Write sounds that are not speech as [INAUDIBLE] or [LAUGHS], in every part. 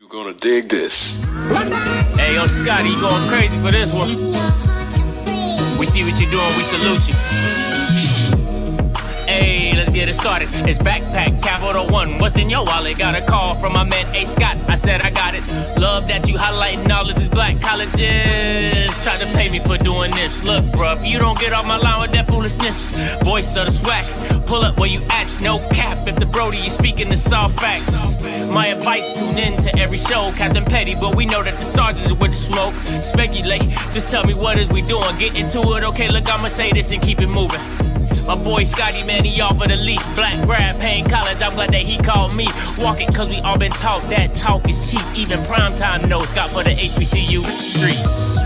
You're gonna dig this. Hey, yo, Scotty, you going crazy for this one. We see what you're doing, we salute you. Get it started. It's backpack capital one. What's in your wallet? Got a call from my man A Scott. I said I got it. Love that you highlighting all of these black colleges. Try to pay me for doing this. Look, if you don't get off my line with that foolishness, voice of the SWAC. Pull up where you at, no cap. If the Brody is speaking the soft facts. My advice: tune in to every show, Captain Petty. But we know that the sergeants with the smoke. Speculate, just tell me what is we doing. Get into it, okay? Look, I'ma say this and keep it moving. My boy Scotty, man, he off of the leash. Black grad, paying college. I'm glad that he called me. Walking, cause we all been taught that talk is cheap. Even primetime knows Scott for the HBCU streets.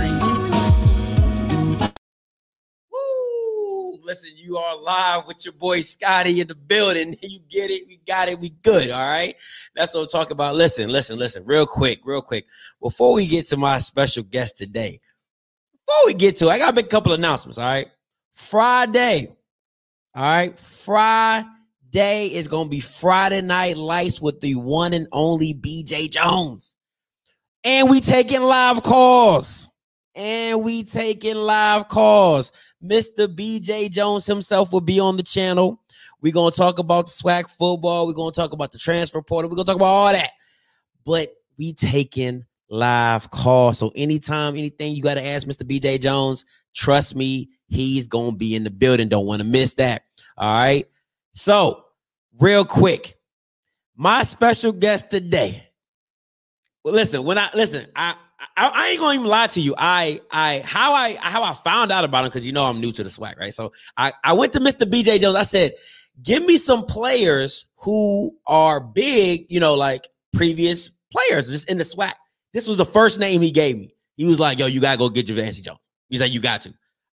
Woo! Listen, you are live with your boy Scotty in the building. [LAUGHS] You get it, we got it, we good. All right. That's what I'm talking about. Listen, listen, listen, real quick, real quick. Before we get to my special guest today, before we get to it, I got a big couple announcements. All right. Friday. All right. Friday is going to be Friday Night Lights with the one and only BJ Jones. And we taking live calls. And we taking live calls. Mr. BJ Jones himself will be on the channel. We're going to talk about the SWAC football. We're going to talk about the transfer portal. We're going to talk about all that. But we taking live calls. So anytime, anything you got to ask Mr. BJ Jones, trust me, he's going to be in the building. Don't want to miss that. All right. So, real quick, my special guest today. Well, listen, when I listen, I I, I ain't gonna even lie to you. I I how I how I found out about him because you know I'm new to the SWAC, right? So I I went to Mr. BJ Jones. I said, give me some players who are big, you know, like previous players just in the SWAC. This was the first name he gave me. He was like, "Yo, you gotta go get Javancy Jones." He's like, "You got to."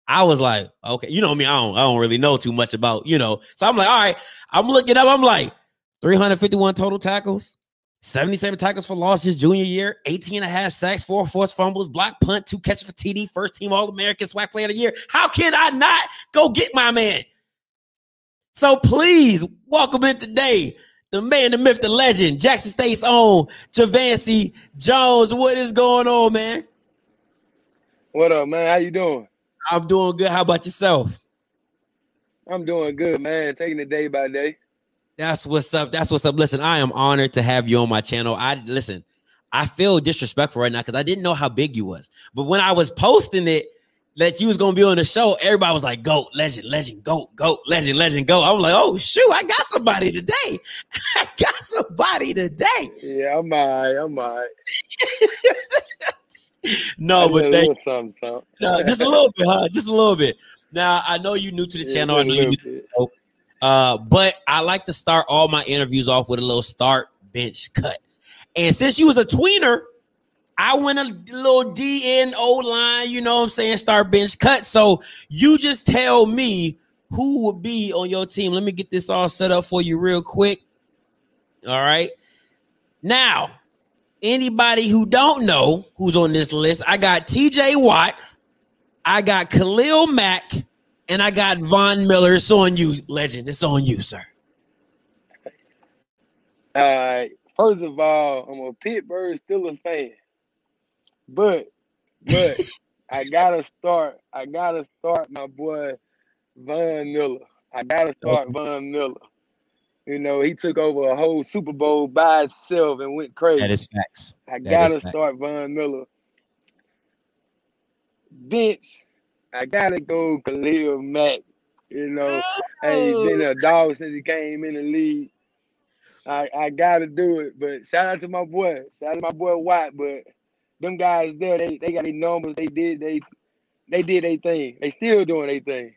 I was like, "Okay, you know me. I don't I don't really know too much about you know." So I'm like, "All right." I'm looking up. I'm like, 351 total tackles. 77 tackles for loss his junior year, 18 and a half sacks, four forced fumbles, block punt, two catches for TD, first team All American SWAC player of the year. How can I not go get my man? So please welcome in today the man, the myth, the legend, Jackson State's own Javancy Jones. What is going on, man? What up, man? How you doing? I'm doing good. How about yourself? I'm doing good, man. Taking it day by day. That's what's up. That's what's up. Listen, I am honored to have you on my channel. I listen, I feel disrespectful right now because I didn't know how big you was. But when I was posting it that you was gonna be on the show, everybody was like, "Goat, legend, legend, goat, goat, legend, legend, goat." I'm like, "Oh shoot, I got somebody today. [LAUGHS] I got somebody today." Yeah, I'm all right. I'm all right. [LAUGHS] no, but did a thank little something, something. no, just a little bit, huh? Just a little bit. Now I know you're new to the Yeah, channel. I know you new to bit. show. Uh, but I like to start all my interviews off with a little start bench cut. And since you was a tweener, I went a little DNO line, you know what I'm saying, start bench cut. So you just tell me who would be on your team. Let me get this all set up for you real quick. All right. Now, anybody who don't know who's on this list, I got TJ Watt, I got Khalil Mack, and I got Von Miller. It's on you, legend. It's on you, sir. All right. First of all, I'm a Pittsburgh Steelers fan, but but [LAUGHS] I gotta start. I gotta start my boy Von Miller. I gotta start Von Miller. You know, he took over a whole Super Bowl by himself and went crazy. That is facts. I That gotta start Von Miller. Bench, I gotta go Khalil Mack. You know, hey, he's been a dog since he came in the league. I I gotta do it. But shout out to my boy. Shout out to my boy White. But them guys there, they they got their numbers. They did they they did their thing. They still doing their thing.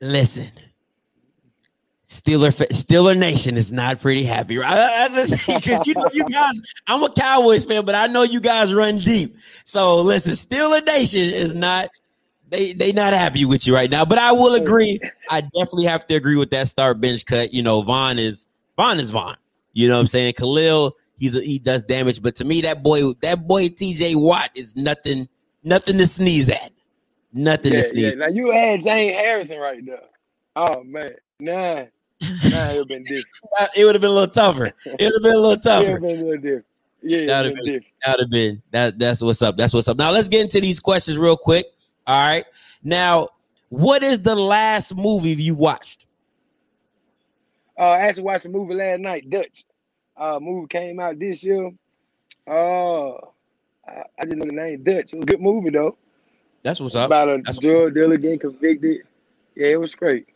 Listen, Steeler Steeler Nation is not pretty happy, right? Because you know you [LAUGHS] guys, I'm a Cowboys fan, but I know you guys run deep. So listen, Steeler Nation is not they they not happy with you right now. But I will agree. I definitely have to agree with that start bench cut. You know, Von is Von is Vaughn. You know what I'm saying? Khalil, he's a, he does damage, but to me, that boy, that boy TJ Watt is nothing, nothing to sneeze at. Nothing Yeah, to yeah. sneeze. Now you had James Harrison right there. Oh man, nah, nah, it would been different. It would have been a little tougher. It would have been a little tougher. have been a little different. Yeah, That'd it's be- different. That'd have been that. That's what's up. That's what's up. Now let's get into these questions real quick. All right. Now, what is the last movie you watched? Uh, I actually watched a movie last night, Dutch. Uh, movie came out this year. Uh, I, I just know the name Dutch. It was a good movie though. That's what's up. about a That's- drug dealer getting convicted. Yeah, it was great.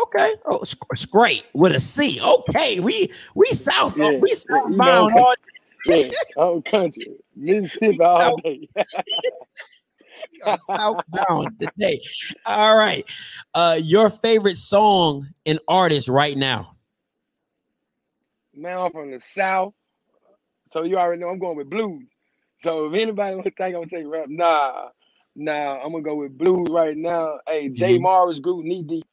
Okay. Oh, it's, it's great with a C. Okay, we we south Yeah, we southbound you know, all [LAUGHS] Yeah, whole country, [LAUGHS] Mississippi all day. [LAUGHS] we are southbound today. All right. Uh, your favorite song and artist right now? Man, I'm from the South, so you already know I'm going with blues. So if anybody would think I'm gonna take rap, nah, nah, I'm gonna go with blues right now. Hey, Jay Mhm. Morris group Knee Deep.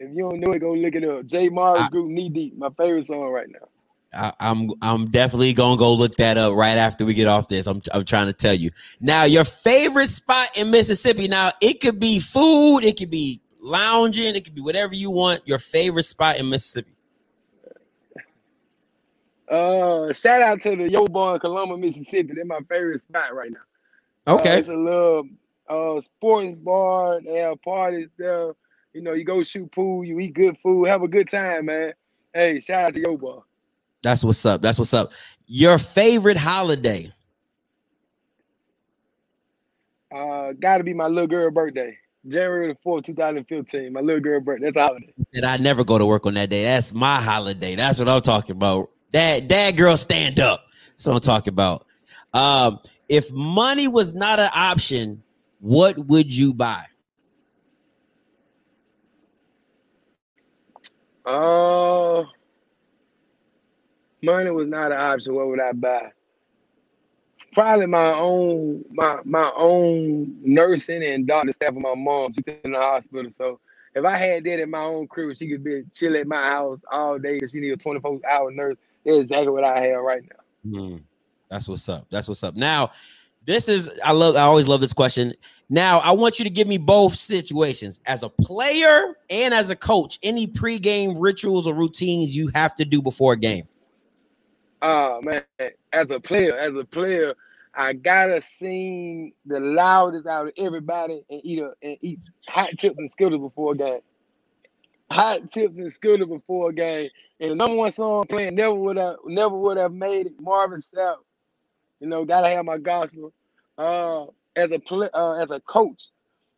If you don't know it, go look it up. Morris I- group Knee Deep, my favorite song right now. I, I'm I'm definitely gonna go look that up right after we get off this. I'm I'm trying to tell you now. Your favorite spot in Mississippi. Now it could be food, it could be lounging, it could be whatever you want. Your favorite spot in Mississippi. Uh, shout out to the Yo Bar in Columbus, Mississippi. They're my favorite spot right now. Uh, Okay, it's a little uh sports bar. They have parties there. You know, you go shoot pool, you eat good food, have a good time, man. Hey, shout out to Yo Bar. that's what's up. That's what's up. Your favorite holiday. Uh, gotta be my little girl birthday. January the 4th, 2015. My little girl birthday. That's a holiday. That I never go to work on that day. That's my holiday. That's what I'm talking about. Dad, dad, girl, stand up. That's what I'm talking about. Um, if money was not an option, what would you buy? Uh, money was not an option. What would I buy? Probably my own, my my own nursing and doctor staff of my mom. She's in the hospital, so if I had that in my own crib, she could be chill at my house all day because she need a 24 hour nurse. That's exactly what I have right now. Hmm. That's what's up. That's what's up. Now, this is I love. I always love this question. Now, I want you to give me both situations as a player and as a coach. Any pregame rituals or routines you have to do before a game? Oh man, as a player, as a player, I gotta sing the loudest out of everybody and eat a, and eat hot chips and skittles before a game. Hot chips and skittles before a game. And the number one song playing never would have never would have made it. Marvin Sapp. You know, gotta have my gospel. Uh as a play, uh, as a coach,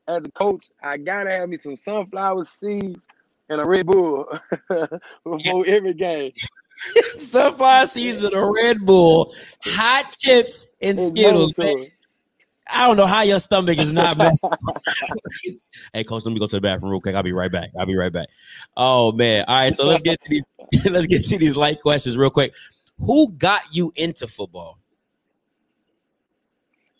as a coach, I gotta have me some sunflower seeds and a Red Bull [LAUGHS] before every game. [LAUGHS] Sunflower seeds and a Red Bull, hot chips and It's Skittles. I don't know how your stomach is not [LAUGHS] hey, coach, let me go to the bathroom real quick. I'll be right back. I'll be right back. Oh man. All right, so let's get to these. let's get to these light questions real quick. Who got you into football?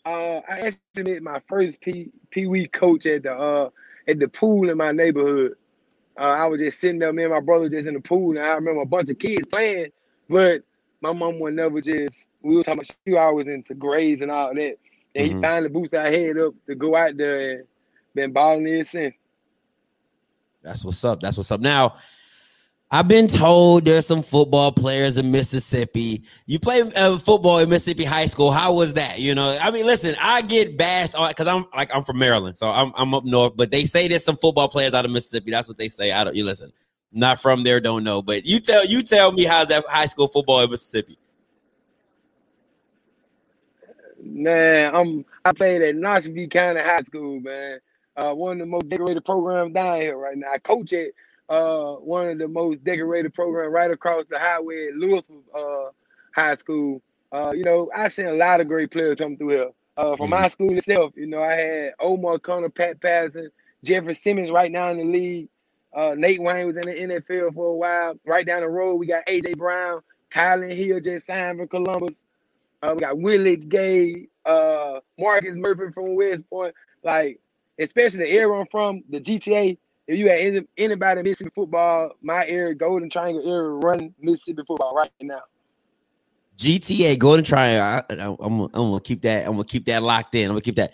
Uh, I met my first P Pee Wee coach at the uh at the pool in my neighborhood. Uh, I was just sitting there, me and my brother just in the pool, and I remember a bunch of kids playing, but my mom would never just. We were talking about she always into grades and all that, and Mhm. he finally boosted our head up to go out there and been balling ever since. That's what's up. That's what's up. Now, I've been told there's some football players in Mississippi. You play uh, football in Mississippi high school. How was that? You know, I mean, listen, I get bashed on because I'm like I'm from Maryland, so I'm I'm up north. But they say there's some football players out of Mississippi. That's what they say. I don't. You listen, not from there, don't know. But you tell you tell me how's that high school football in Mississippi? Man, I'm I played at Noxubee County High School, man. Uh, one of the most decorated programs down here right now. I coach at uh one of the most decorated programs right across the highway at Louisville uh High School. Uh, you know, I seen a lot of great players come through here. Uh, from my school itself, you know, I had Omar Connor, Pat Patterson, Jeffrey Simmons right now in the league. Uh, Nate Wayne was in the NFL for a while. Right down the road, we got AJ Brown, Kylin Hill just signed for Columbus. Uh, we got Willis Gay, uh, Marcus Murphy from West Point. Like, especially the area I'm from, the GTA. If you had any, anybody in Mississippi football, my area, Golden Triangle area, run Mississippi football right now. GTA Golden Triangle. I, I, I'm, gonna- I'm gonna keep that. I'm gonna keep that locked in. I'm gonna keep that.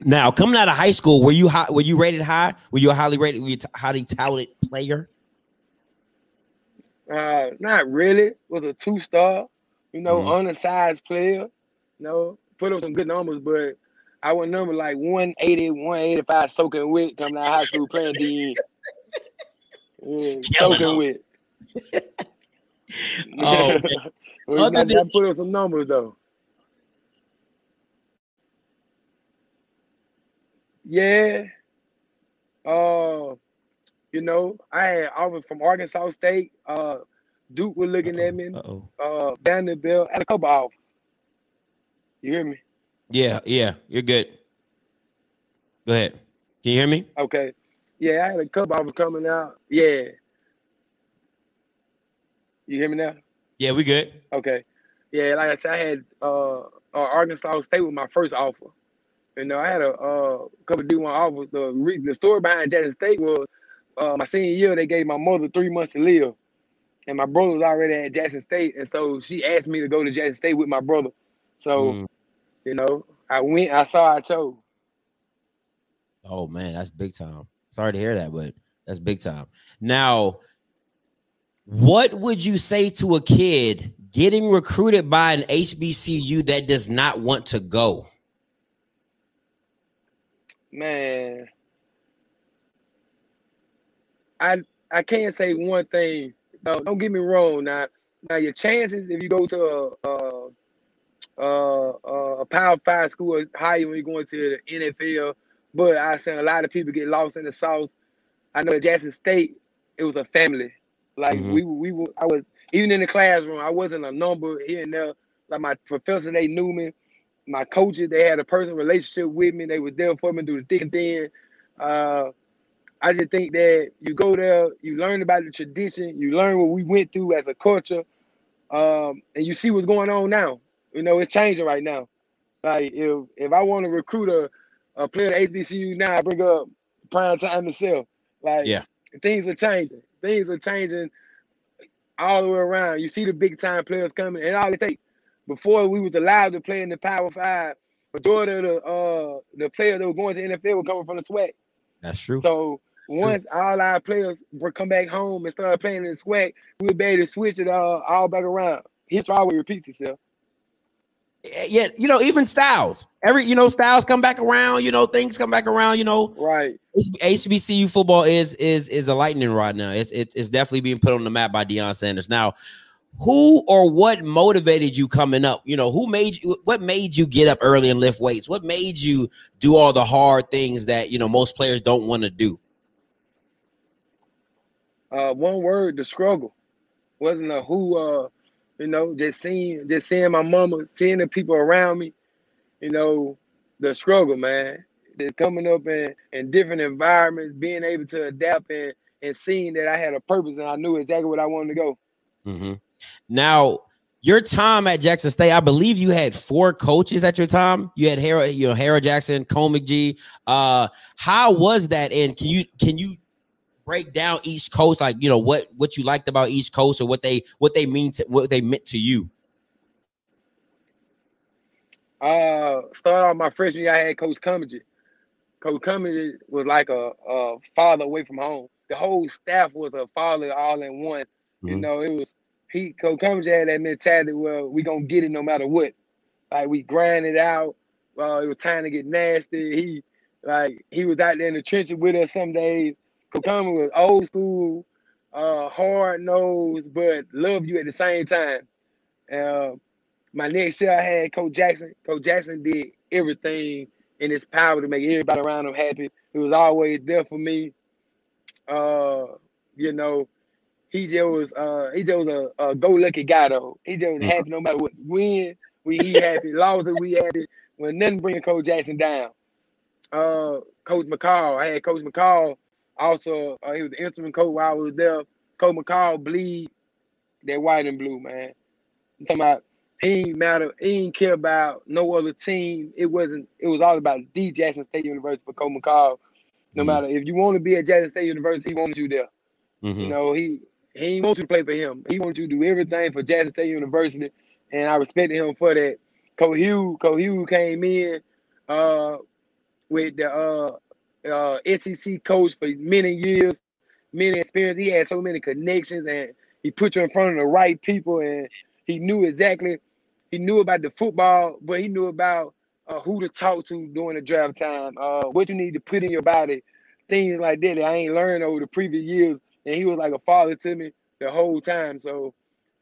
Now, coming out of high school, were you high, were you rated high? Were you a highly rated, were you a highly touted player? Uh, not really. Was a two star, You know, Mhm. undersized player. You know, put up some good numbers, but I would number like 180, 185 soaking wet coming out of high school playing DN. Yeah, soaking wet. [LAUGHS] Oh, [LAUGHS] man. well, you Other got than- to put up some numbers though. Yeah. Uh, you know, I had offers from Arkansas State. Uh, Duke was looking at me. Uh-oh. Uh, Vanderbilt had a couple offers. You hear me? Yeah, yeah, you're good. Go ahead. Can you hear me? Okay. Yeah, I had a couple I was coming out. Yeah. You hear me now? Yeah, we good. Okay. Yeah, like I said, I had uh, uh Arkansas State with my first offer. You know, I had a uh, couple D one offers. The the story behind Jackson State was uh, my senior year they gave my mother three months to live, and my brother was already at Jackson State, and so she asked me to go to Jackson State with my brother. So Mm. You know, I went. I saw. I chose. Oh man, that's big time. Sorry to hear that, but that's big time. Now, what would you say to a kid getting recruited by an HBCU that does not want to go? Man, I I can't say one thing. No, don't get me wrong. Now, now your chances if you go to a a, a, a Power Five school are higher when you're going to the NFL. But I seen a lot of people get lost in the sauce. I know at Jackson State, it was a family. Like Mhm. we we were, I was even in the classroom. I wasn't a number here and there. Like my professor, they knew me. My coaches, they had a personal relationship with me. They was there for me through the thick and thin. Uh, I just think that you go there, you learn about the tradition, you learn what we went through as a culture, um, and you see what's going on now. You know, it's changing right now. Like if if I want to recruit a, a player at HBCU now, I bring up prime time itself. Like Yeah. things are changing. Things are changing all the way around. You see the big time players coming, and all it takes before we was allowed to play in the Power Five, majority of the uh the players that were going to NFL were coming from the SWAC. That's true. So once all our players were come back home and started playing in the SWAC, we would be able to switch it uh, all back around. History always repeats itself. Yeah, you know, even styles. Every you know, styles come back around. You know, things come back around. You know, Right. HBCU football is is is a lightning rod now. It's it's, it's definitely being put on the map by Deion Sanders. Now, who or what motivated you coming up? You know, who made you? What made you get up early and lift weights? What made you do all the hard things that you know most players don't want to do? Uh, one word: the struggle. Wasn't a who. Uh, you know, just seeing, just seeing my mama, seeing the people around me. You know, the struggle, man. Just coming up in in different environments, being able to adapt and and seeing that I had a purpose and I knew exactly what I wanted to go. Mm-hmm. Now, your time at Jackson State, I believe you had four coaches at your time. You had Hara, you know, Harold Jackson, Comegy. Uh, how was that? And can you can you break down East Coast, like you know what what you liked about East Coast or what they what they mean to what they meant to you? Uh, start off my freshman year, I had Coach Comegy. Coach Comegy was like a, a father away from home. The whole staff was a father all in one. You Mhm. know, it was he Coach Comegy had that mentality. Well, we gonna get it no matter what. Like we grind it out. Uh, it was time to get nasty. He like he was out there in the trenches with us some days. Comegy was old school, uh, hard nosed, but loved you at the same time. Uh, my next year, I had Coach Jackson. Coach Jackson did everything in his power to make everybody around him happy. He was always there for me. Uh, you know, he just was uh he just was a, a go lucky guy though. He just was happy no matter what. Win, we he happy. [LAUGHS] Lost, we happy. When nothing bringing Coach Jackson down. Uh, Coach McCall. I had Coach McCall. Also, uh, he was the instrument coach while I was there. Coach McCall bleed that white and blue, man. I'm talking about he ain't matter, he ain't care about no other team. It wasn't, it was all about the Jackson State University for Coach McCall. No Mhm. matter if you want to be at Jackson State University, he wanted you there. Mhm. You know, he he ain't want you to play for him. He wanted you to do everything for Jackson State University, and I respected him for that. Coach Hugh, Coach Hugh came in uh, with the uh, uh, SEC coach for many years, many experience. He had so many connections, and he put you in front of the right people. And he knew exactly, he knew about the football, but he knew about uh, who to talk to during the draft time, uh, what you need to put in your body, things like that, that I ain't learned over the previous years. And he was like a father to me the whole time. So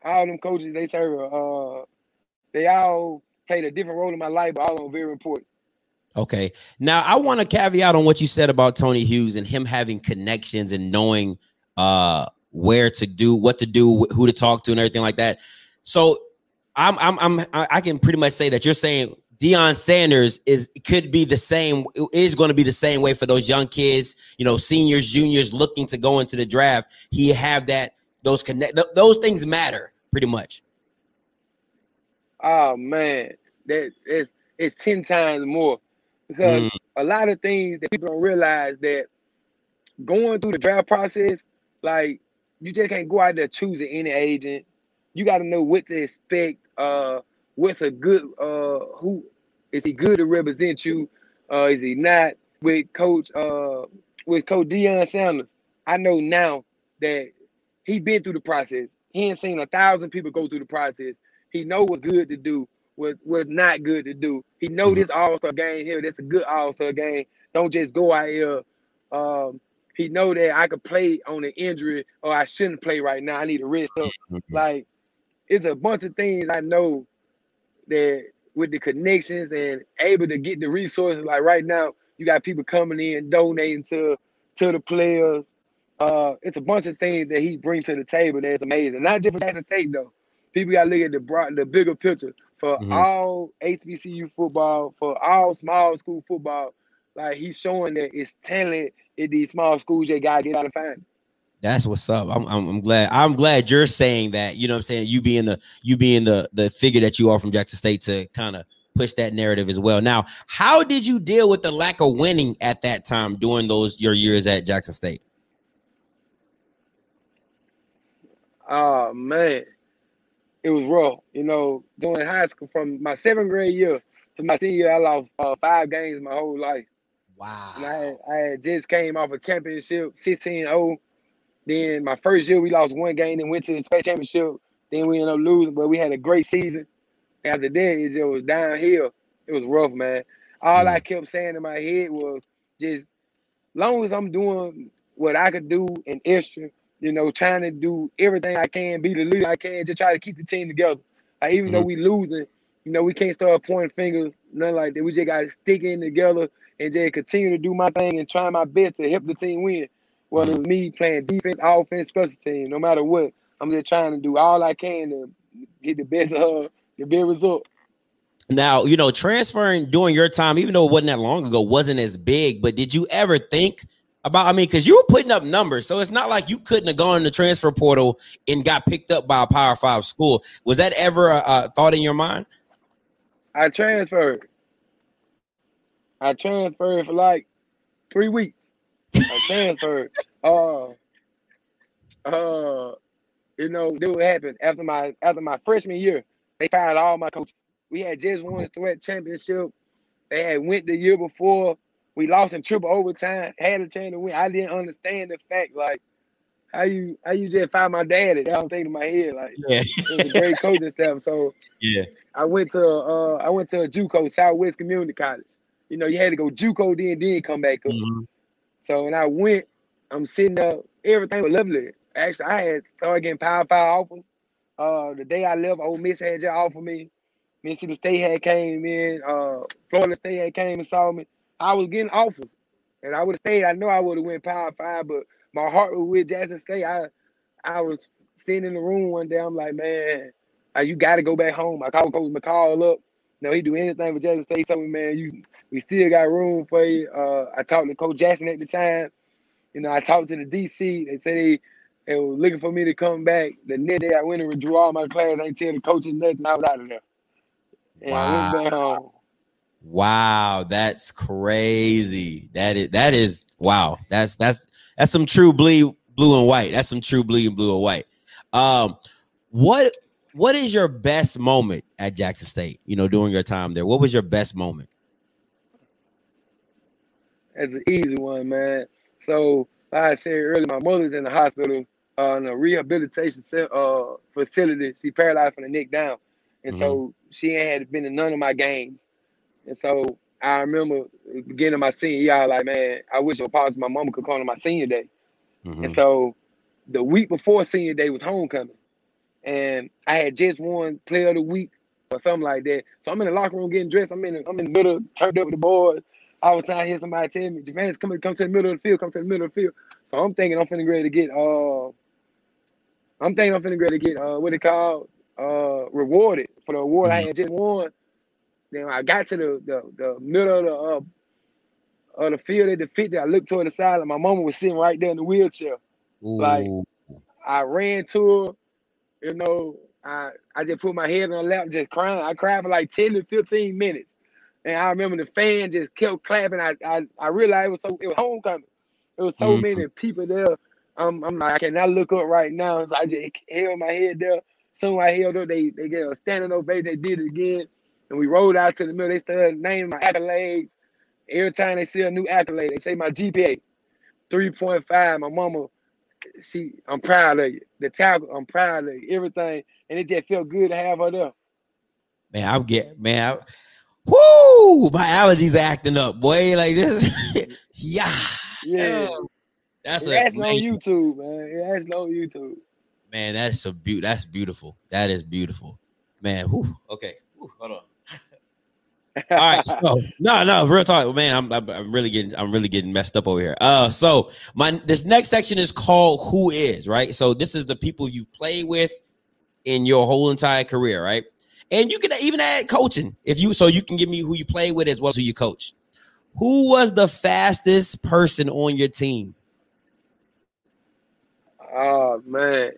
all them coaches, they serve uh they all played a different role in my life, but all of them very important. Okay. Now I want to caveat on what you said about Tony Hughes and him having connections and knowing uh where to do, what to do, who to talk to, and everything like that. So I'm I'm I'm I can pretty much say that you're saying Deion Sanders is could be the same is going to be the same way for those young kids, you know, seniors, juniors looking to go into the draft. He have that those connect th- those things matter pretty much. Oh man, that is it's ten times more because mm. a lot of things that people don't realize that going through the draft process, like you just can't go out there choosing any agent. You got to know what to expect. Uh, what's a good uh who is he good to represent you? Uh, is he not? With Coach uh with Coach Deion Sanders, I know now that he's been through the process. He ain't seen a thousand people go through the process. He know what's good to do, what what's not good to do. He know mm-hmm. this All Star game here. That's a good All Star game. Don't just go out here. Um, he know that I could play on an injury or I shouldn't play right now. I need to rest up. Mm-hmm. Like it's a bunch of things I know that with the connections and able to get the resources. Like right now, you got people coming in donating to to the players. Uh, it's a bunch of things that he brings to the table that's amazing. Not just for Jackson State though. People got to look at the broad, the bigger picture for mm-hmm. all HBCU football, for all small school football. Like he's showing that it's talent in these small schools. They got to get out and find. That's what's up. I'm, I'm, I'm glad. I'm glad you're saying that. You know, what I'm saying you being the you being the the figure that you are from Jackson State to kind of push that narrative as well. Now, how did you deal with the lack of winning at that time during those your years at Jackson State? Oh man, it was rough. You know, during high school, from my seventh grade year to my senior year, I lost uh, five games my whole life. Wow. And I had, I had just came off a championship, 16-0 then my first year we lost one game and went to the state championship. Then we ended up losing, but we had a great season. After that, it just was downhill. It was rough, man. All mm. I kept saying in my head was just long as I'm doing what I could do in extra, you know, trying to do everything I can, be the leader I can, just try to keep the team together. Like, even mm-hmm. though we losing, you know, we can't start pointing fingers, nothing like that. We just gotta stick in together and just continue to do my thing and try my best to help the team win whether it's me playing defense, offense, special team, no matter what, I'm just trying to do all I can to get the best uh the best result. Now, you know, transferring during your time, even though it wasn't that long ago, wasn't as big, but did you ever think about, I mean, because you were putting up numbers, so it's not like you couldn't have gone in the transfer portal and got picked up by a power five school. Was that ever a, a thought in your mind? I transferred. I transferred for like three weeks. I transferred. [LAUGHS] Uh, uh, you know, this what happened after my after my freshman year. They fired all my coaches. We had just won the SWAC championship. They had went the year before. We lost in triple overtime. Had a chance to win. I didn't understand the fact like how you how you just find my daddy. That I'm thinking in my head like yeah, it was a great coaching staff. So [LAUGHS] yeah, I went to uh I went to a JUCO Southwest Community College. You know, you had to go JUCO then then come back up. Mm-hmm. So when I went, I'm sitting up, everything was lovely. Actually, I had started getting power five offers. Uh, the day I left, Ole Miss had just offered me. Mississippi State had came in. Uh, Florida State had came and saw me. I was getting offers, and I would have stayed. I know I would have went power five, but my heart was with Jackson State. I, I was sitting in the room one day. I'm like, man, you got to go back home. I called Coach McCall up. You know, he do anything for Jackson State. He told me, man, you we still got room for you. Uh, I talked to Coach Jackson at the time. You know, I talked to the DC. They said they, they were looking for me to come back. The next day I went and withdrew all my class. I ain't tell the coaches nothing. I was out of there. And wow. Wow, that's crazy. That is that is wow. That's that's that's some true blue blue and white. That's some true blue and blue and white. Um, what what is your best moment at Jackson State? You know, during your time there, what was your best moment? That's an easy one, man. So, like I said earlier, my mother's in the hospital. uh, in a rehabilitation uh, facility. She paralyzed from the neck down, and mm-hmm. so she ain't had been in none of my games. And so I remember beginning my senior year, I was like, man, I wish I was my mama could come on my senior day. Mm-hmm. And so the week before senior day was homecoming, and I had just won player of the week or something like that. So I'm in the locker room getting dressed. I'm in the, I'm in the middle, turned up with the boys. All of a sudden, I hear somebody tell me, Jermaine's coming, come to the middle of the field, come to the middle of the field. So I'm thinking I'm finna ready to get uh I'm thinking I'm finna ready to get uh what it called uh rewarded for the award mm-hmm. I had just won. Then I got to the the, the middle of the uh, of the field at the 50, I looked toward the side and my mama was sitting right there in the wheelchair. Ooh. Like I ran to her, you know, I I just put my head on her lap, just crying. I cried for like 10 to 15 minutes. And I remember the fan just kept clapping. I I, I realized it was so it was homecoming. There was so mm-hmm. many people there. Um, I'm like, I cannot look up right now. So I just held my head there. Soon I held up, they they get a standing ovation. They did it again, and we rolled out to the middle. They started naming my accolades. Every time they see a new accolade, they say my GPA, three point five. My mama, she, I'm proud of you. The tackle, I'm proud of you. Everything, and it just felt good to have her there. Man, I'm get man. I, woo! My allergies are acting up, boy. Like this, [LAUGHS] yeah. Yeah. That's that's on YouTube, man. That's on YouTube. Man, that's a beaut. That's beautiful. That is beautiful, man. Whew. Okay, Whew. hold on. All right, so no, no, real talk, man. I'm, I'm, I'm really getting, I'm really getting messed up over here. Uh, so my this next section is called "Who Is," right? So this is the people you've played with in your whole entire career, right? And you can even add coaching if you, so you can give me who you play with as well as who you coach. Who was the fastest person on your team? Oh man.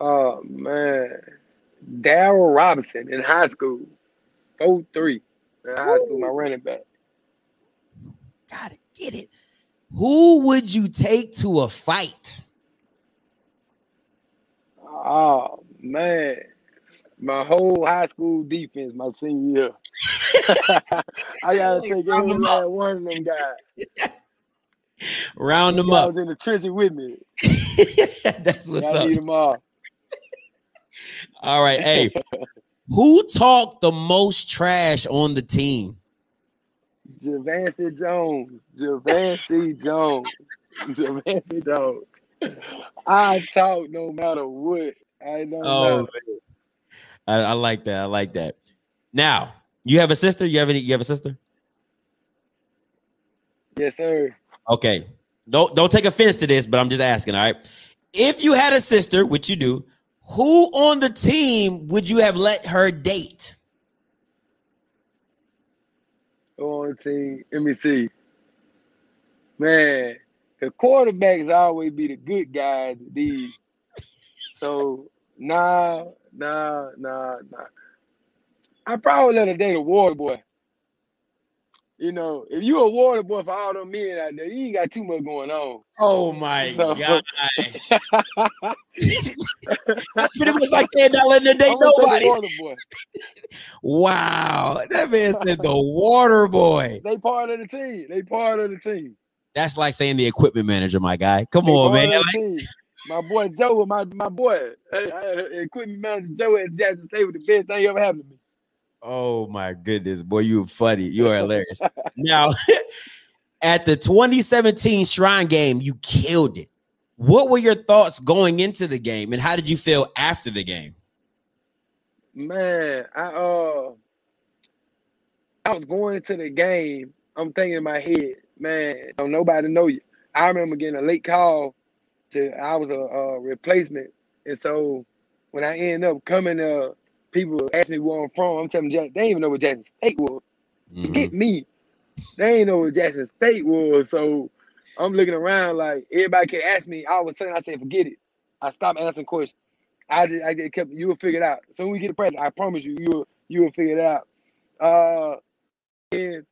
Oh man. Daryl Robinson in high school. 4-3 in high Ooh. school, my running back. Gotta get it. Who would you take to a fight? Oh man my whole high school defense my senior year. [LAUGHS] I gotta [LAUGHS] take every one of them guys. [LAUGHS] Round them up. I was in the trenches with me. That's what's up. Need them all. all right, hey, who talked the most trash on the team? Javancy Jones. Javancy Jones. Javancy Jones. I talk no matter what. I don't oh. I, I like that. I like that. Now, you have a sister? You have any? You have a sister? Yes, sir. Okay. Don't don't take offense to this, but I'm just asking. All right. If you had a sister, which you do, who on the team would you have let her date? Who on the team? Let me see. Man, the quarterbacks always be the good guys. These. So nah, nah, nah, nah. I probably let her date a water boy. You know, if you a water boy for all them men out there, you ain't got too much going on. Oh my so, [LAUGHS] gosh. [LAUGHS] That's pretty much like saying not letting her date nobody. [LAUGHS] wow. That man said the water boy. They part of the team. They part of the team. That's like saying the equipment manager, my guy. Come they on, man. Like, my boy Joe, my my boy, equipment manager Joe at Jackson State with the best thing ever happened to me. Oh my goodness, boy, you funny. You are [LAUGHS] hilarious. now, [LAUGHS] at the 2017 Shrine game, you killed it. What were your thoughts going into the game, and how did you feel after the game? Man, I uh, I was going into the game. I'm thinking in my head, man, don't nobody know you. I remember getting a late call to I was a, a replacement, and so when I end up coming, uh, people ask me where I'm from. I'm telling them they didn't even know what Jackson State was. Mm-hmm. Get me, they ain't know what Jackson State was. So I'm looking around like everybody can ask me. All of a sudden, I say, forget it. I stopped answering questions. I just I just kept you will figure it out. So when we get the present, I promise you, you will you will figure it out. Uh, and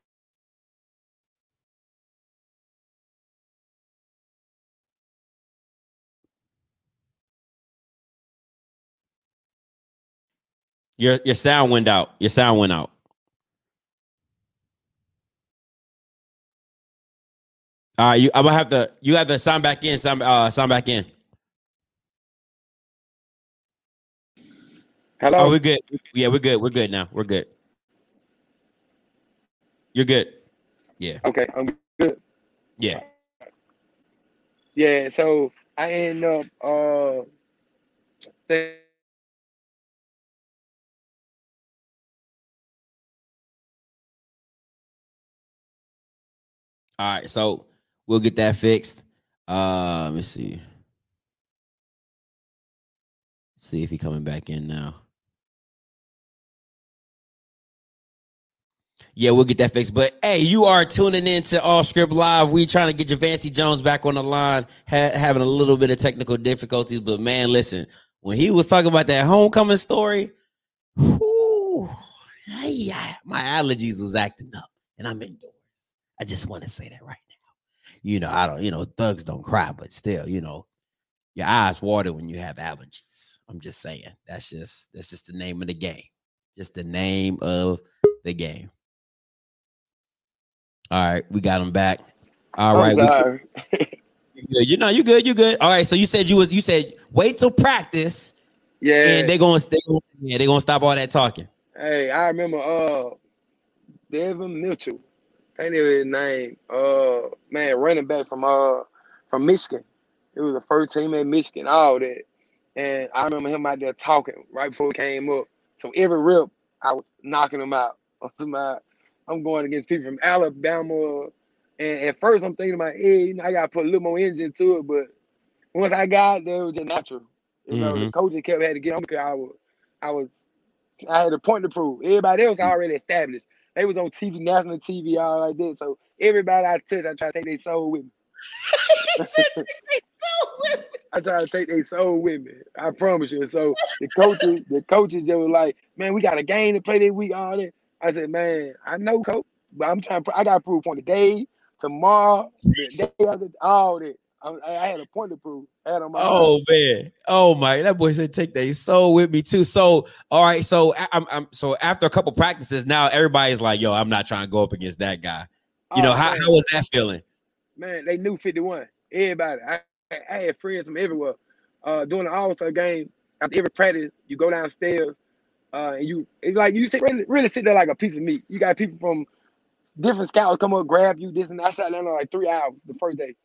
Your your sound went out. Your sound went out. All right, you I'm gonna have to you have to sign back in, sign uh sign back in. Hello. Oh, we're good. Yeah, we're good. We're good now. We're good. You're good. Yeah. Okay, I'm good. Yeah. Yeah, so I end up uh All right. So we'll get that fixed. Uh, let me see. See if he coming back in now. Yeah, we'll get that fixed. But hey, you are tuning in to Off Script Live. We trying to get Javancy Jones back on the line, ha- having a little bit of technical difficulties. But man, listen, when he was talking about that homecoming story, whew, hey, my allergies was acting up, and I'm indoors. I just want to say that right now. You know, I don't, you know, thugs don't cry, but still, you know, your eyes water when you have allergies. I'm just saying. That's just that's just the name of the game. Just the name of the game. All right, we got him back. All right, we- you good. You know, you good. You good. All right. So you said you was you said wait till practice, Yeah. and they're gonna gonna yeah they're gonna stop all that talking. Hey, I remember uh Devin Mitchell. I was his name. Uh man, running back from uh from Michigan. It was the first team in Michigan, all that. And I remember him out there talking right before he came up. So every rip, I was knocking him out. [LAUGHS] I'm my- I'm going against people from Alabama. And at first I'm thinking about, hey, you know, I gotta put a little more energy into it, but once I got there, it was just natural. You know, the Mhm. coaches kept had to get on because I was I was I had a point to prove. Everybody else already established. They was on TV, national TV, all like that. So everybody I touch, I try to [LAUGHS] take their soul with me. I try to take their soul with me. I promise you. So the coaches, the coaches, they were like, "Man, we got a game to play this week." All that. I said, "Man, I know, coach, but I'm trying. To, I got to prove a point today, tomorrow, the day after, all that. I, I had a point to prove. I had on my Oh man, oh my, that boy said take their soul with me too. So all right, so I'm, I'm so after a couple practices now, everybody's like, yo, I'm not trying to go up against that guy. You know Oh, how man. how was that feeling? man, they knew 51. Everybody. I, I had friends from everywhere. Uh, during the All Star game, after every practice, you go downstairs, uh, and you it's like you sit really, really sit there like a piece of meat. You got people from different scouts come up, grab you, this and that. I sat down there like three hours the first day.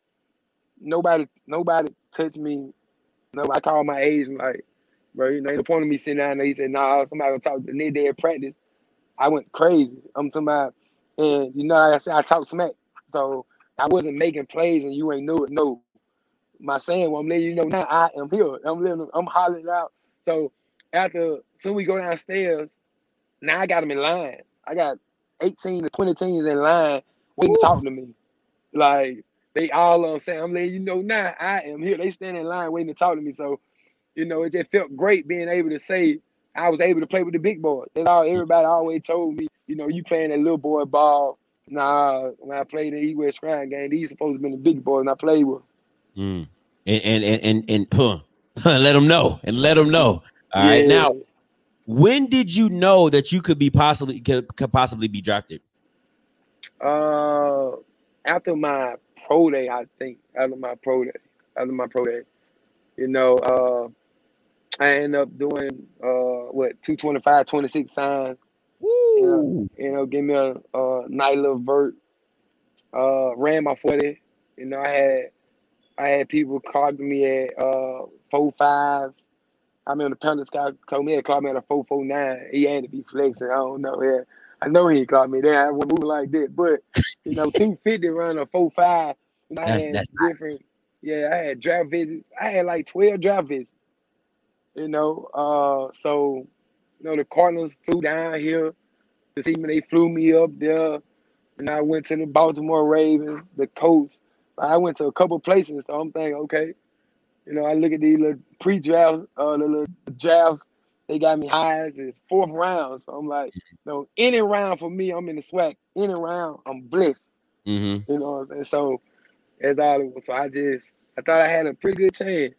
Nobody, nobody touched me. No, I called my agent like, bro, you know, ain't the point of me sitting down there. He said, nah, somebody gonna talk to the next day at practice. I went crazy. I'm talking about, and you know, like I said, I talk smack. So I wasn't making plays and you ain't know it. No. My saying, well, I'm letting you know now I am here. I'm living, I'm hollering out. So after soon we go downstairs, now I got them in line. I got 18 to 20 teams in line waiting to talk to me. Like they all on saying, I'm letting you know now I am here. They stand in line waiting to talk to me. So, you know, it just felt great being able to say I was able to play with the big boys. That's all everybody always told me, you know, you playing that little boy ball. Nah, when I played the E West Shrine game, these supposed to be the big boys and I played with. Mm. And and and and, and huh, [LAUGHS] let them know and let them know. All right, Yeah. now when did you know that you could be possibly could, could possibly be drafted? Uh, after my pro day, I think after my pro day, after my pro day, you know, uh, I end up doing uh what 225, 26 signs. Woo. You know, give me a, a nice little vert. Uh, ran my forty. You know, I had I had people clock me at uh four fives. I mean, the penalty guy told me he clocked me at a four four nine. He had to be flexing. I don't know. Yeah, I know he clocked me there. I wasn't moving like that, but you know, [LAUGHS] two fifty run a four five. You know, I That's- had that's nice. different. Yeah, I had draft visits. I had like twelve draft visits. You know, uh, so you know the Cardinals flew down here to see me. They flew me up there, and I went to the Baltimore Ravens, the Colts. I went to a couple places, so I'm thinking, okay, you know, I look at these little pre-drafts, uh, the little drafts. They got me high as it's fourth round, so I'm like, no, any round for me, I'm in the SWAC. Any round, I'm blessed. Mm-hmm. You know what I'm saying? So that's all it was. So I just, I thought I had a pretty good chance.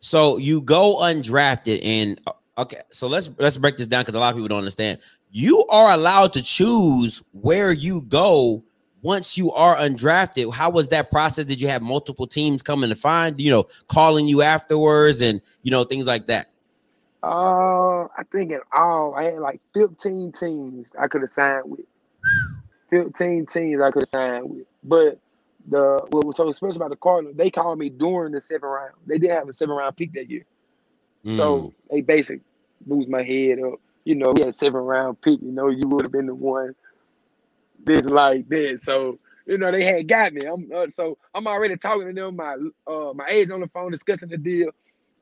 So you go undrafted, and uh, okay, so let's let's break this down because a lot of people don't understand. You are allowed to choose where you go once you are undrafted. How was that process? Did you have multiple teams coming to find you know calling you afterwards, and you know things like that? Uh, I think in all I had like 15 teams I could have signed with. 15 teams I could have signed with. But the what was so special about the Cardinals, they called me during the seventh round. They did have a seven round pick that year. Mm. So they basically moved my head up. You know, we had a seven round pick, you know, you would have been the one this like this. So, you know, they had got me. I'm uh, so I'm already talking to them, my uh my agent on the phone discussing the deal.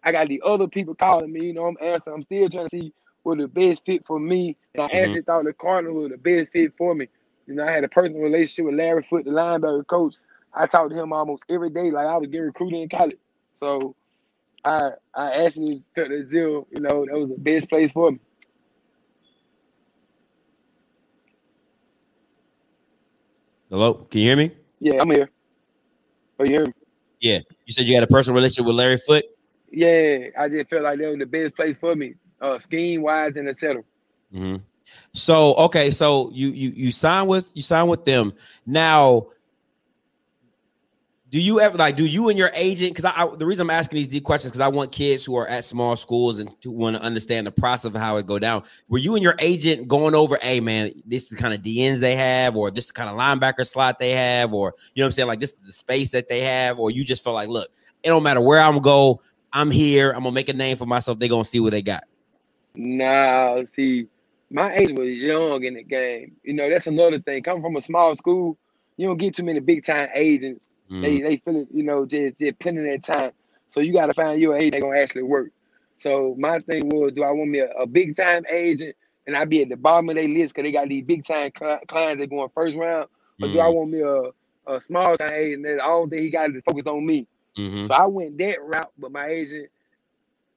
I got the other people calling me, you know, I'm answering. I'm still trying to see what the best fit for me. And I Mhm. actually thought the Cardinals were the best fit for me. You know, I had a personal relationship with Larry Foote, the linebacker coach. I talked to him almost every day, like I was getting recruited in college. So I I actually felt as if, you know, that was the best place for me. Hello, can you hear me? Yeah, I'm here. Oh, you hear me? Yeah, you said you had a personal relationship with Larry Foote. Yeah, I just felt like that was the best place for me, uh, scheme wise and etc. hmm So okay, so you you you sign with you sign with them now. Do you ever like do you and your agent? Because I, I the reason I'm asking these deep questions because I want kids who are at small schools and want to understand the process of how it go down. Were you and your agent going over, hey man, this is the kind of DBs they have, or this is the kind of linebacker slot they have, or you know what I'm saying, like this is the space that they have, or you just felt like, look, it don't matter where I'm go, I'm here, I'm gonna make a name for myself. They're gonna see what they got. Nah, see, my agent was young in the game. You know, that's another thing. Coming from a small school, you don't get too many big time agents. Mhm. They they feel it, you know, just, just putting that time. So you got to find your agent that gonna actually work. So my thing was, do I want me a, a big time agent and I be at the bottom of their list because they got these big time cli- clients that going first round, or do I Mhm. want me a, a small time agent that all day he got to focus on me? Mhm. So I went that route, but my agent,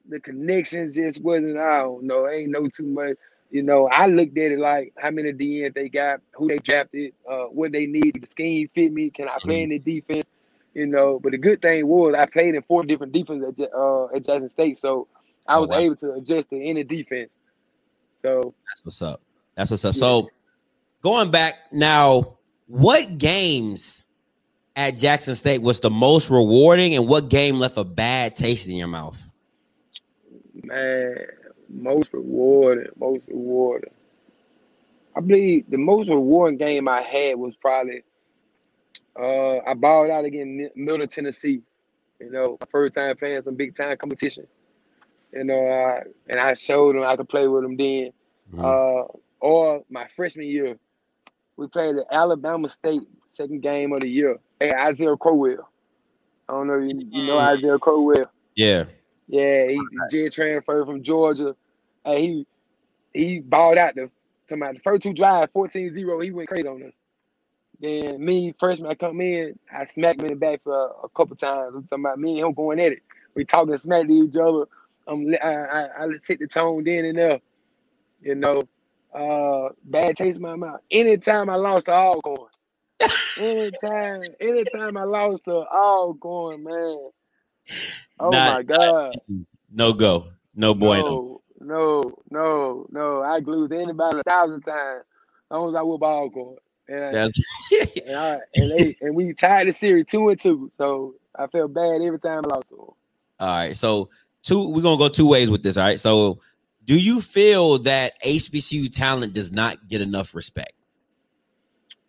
the connections just wasn't. I don't know. I ain't know too much. You know, I looked at it like how many DBs they got, who they drafted, uh, what they need, the scheme fit me, can I play in the defense? You know, but the good thing was I played in four different defenses at, uh, at Jackson State, so I Oh, was wow. able to adjust to any defense. So That's what's up. That's what's up. Yeah. So going back now, what games at Jackson State was the most rewarding, and what game left a bad taste in your mouth? man, most rewarding, most rewarding. I believe the most rewarding game I had was probably uh I balled out against Mi- Middle Tennessee. You know, first time playing some big time competition. You know, uh, and I showed them I could play with them then. Mhm. Uh, or my freshman year, we played at Alabama State, second game of the year. Hey, Isaiah Crowell. I don't know if you, you know Mm. Isaiah Crowell. yeah. Yeah, he jet transfer from Georgia. Hey, he he balled out the to my the first two drives, 14-0, he went crazy on us. Then me, freshman, I come in, I smacked him in the back for a, a couple times. I'm talking about me and him going at it. We talking smack to each other. Um, I, I, I set the tone then and there. You know, uh, bad taste in my mouth. Anytime I lost to Alcorn, anytime, anytime I lost to going, man. Oh Not- my God. Mm, no go. No bueno. No, no, no, no. I glued anybody a thousand times. As long as I whoop Alcorn. And, I, That's and, I, and, they, [LAUGHS] and we tied the series two and two. So I felt bad every time I lost them. all right. So two, we're gonna go two ways with this. All right. So do you feel that HBCU talent does not get enough respect?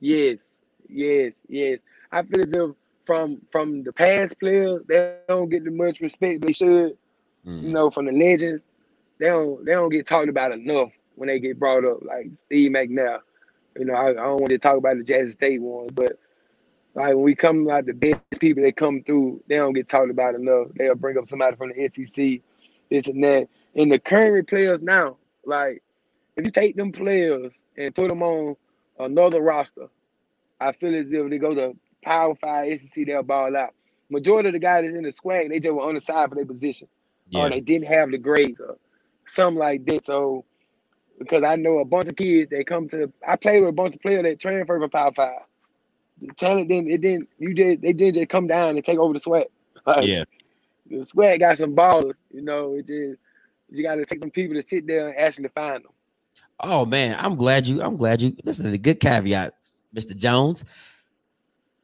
Yes, yes, yes. I feel as if from from the past players, they don't get the much respect they should. Mm. You know, from the legends, they don't they don't get talked about enough when they get brought up, like Steve McNair. You know, I, I don't want to talk about the Jackson State ones, but like when we come out the best people that come through, they don't get talked about enough. They'll bring up somebody from the SEC, this and that. And the current players now, like if you take them players and put them on another roster, I feel as if they go to Power Five SEC, they'll ball out. Majority of the guys that's in the SWAC, they just were on the side for their position, Yeah. or they didn't have the grades, or something like that. So, because I know a bunch of kids that come to, I play with a bunch of players that transfer from Power Five. The talent didn't, it didn't, you just, they didn't just come down and take over the SWAC. [LAUGHS] Like, Yeah. the SWAC got some ballers, you know. It just, you got to take some people to sit there and actually find them. Oh man, I'm glad you. I'm glad you. Listen to the good caveat, Mr. Jones.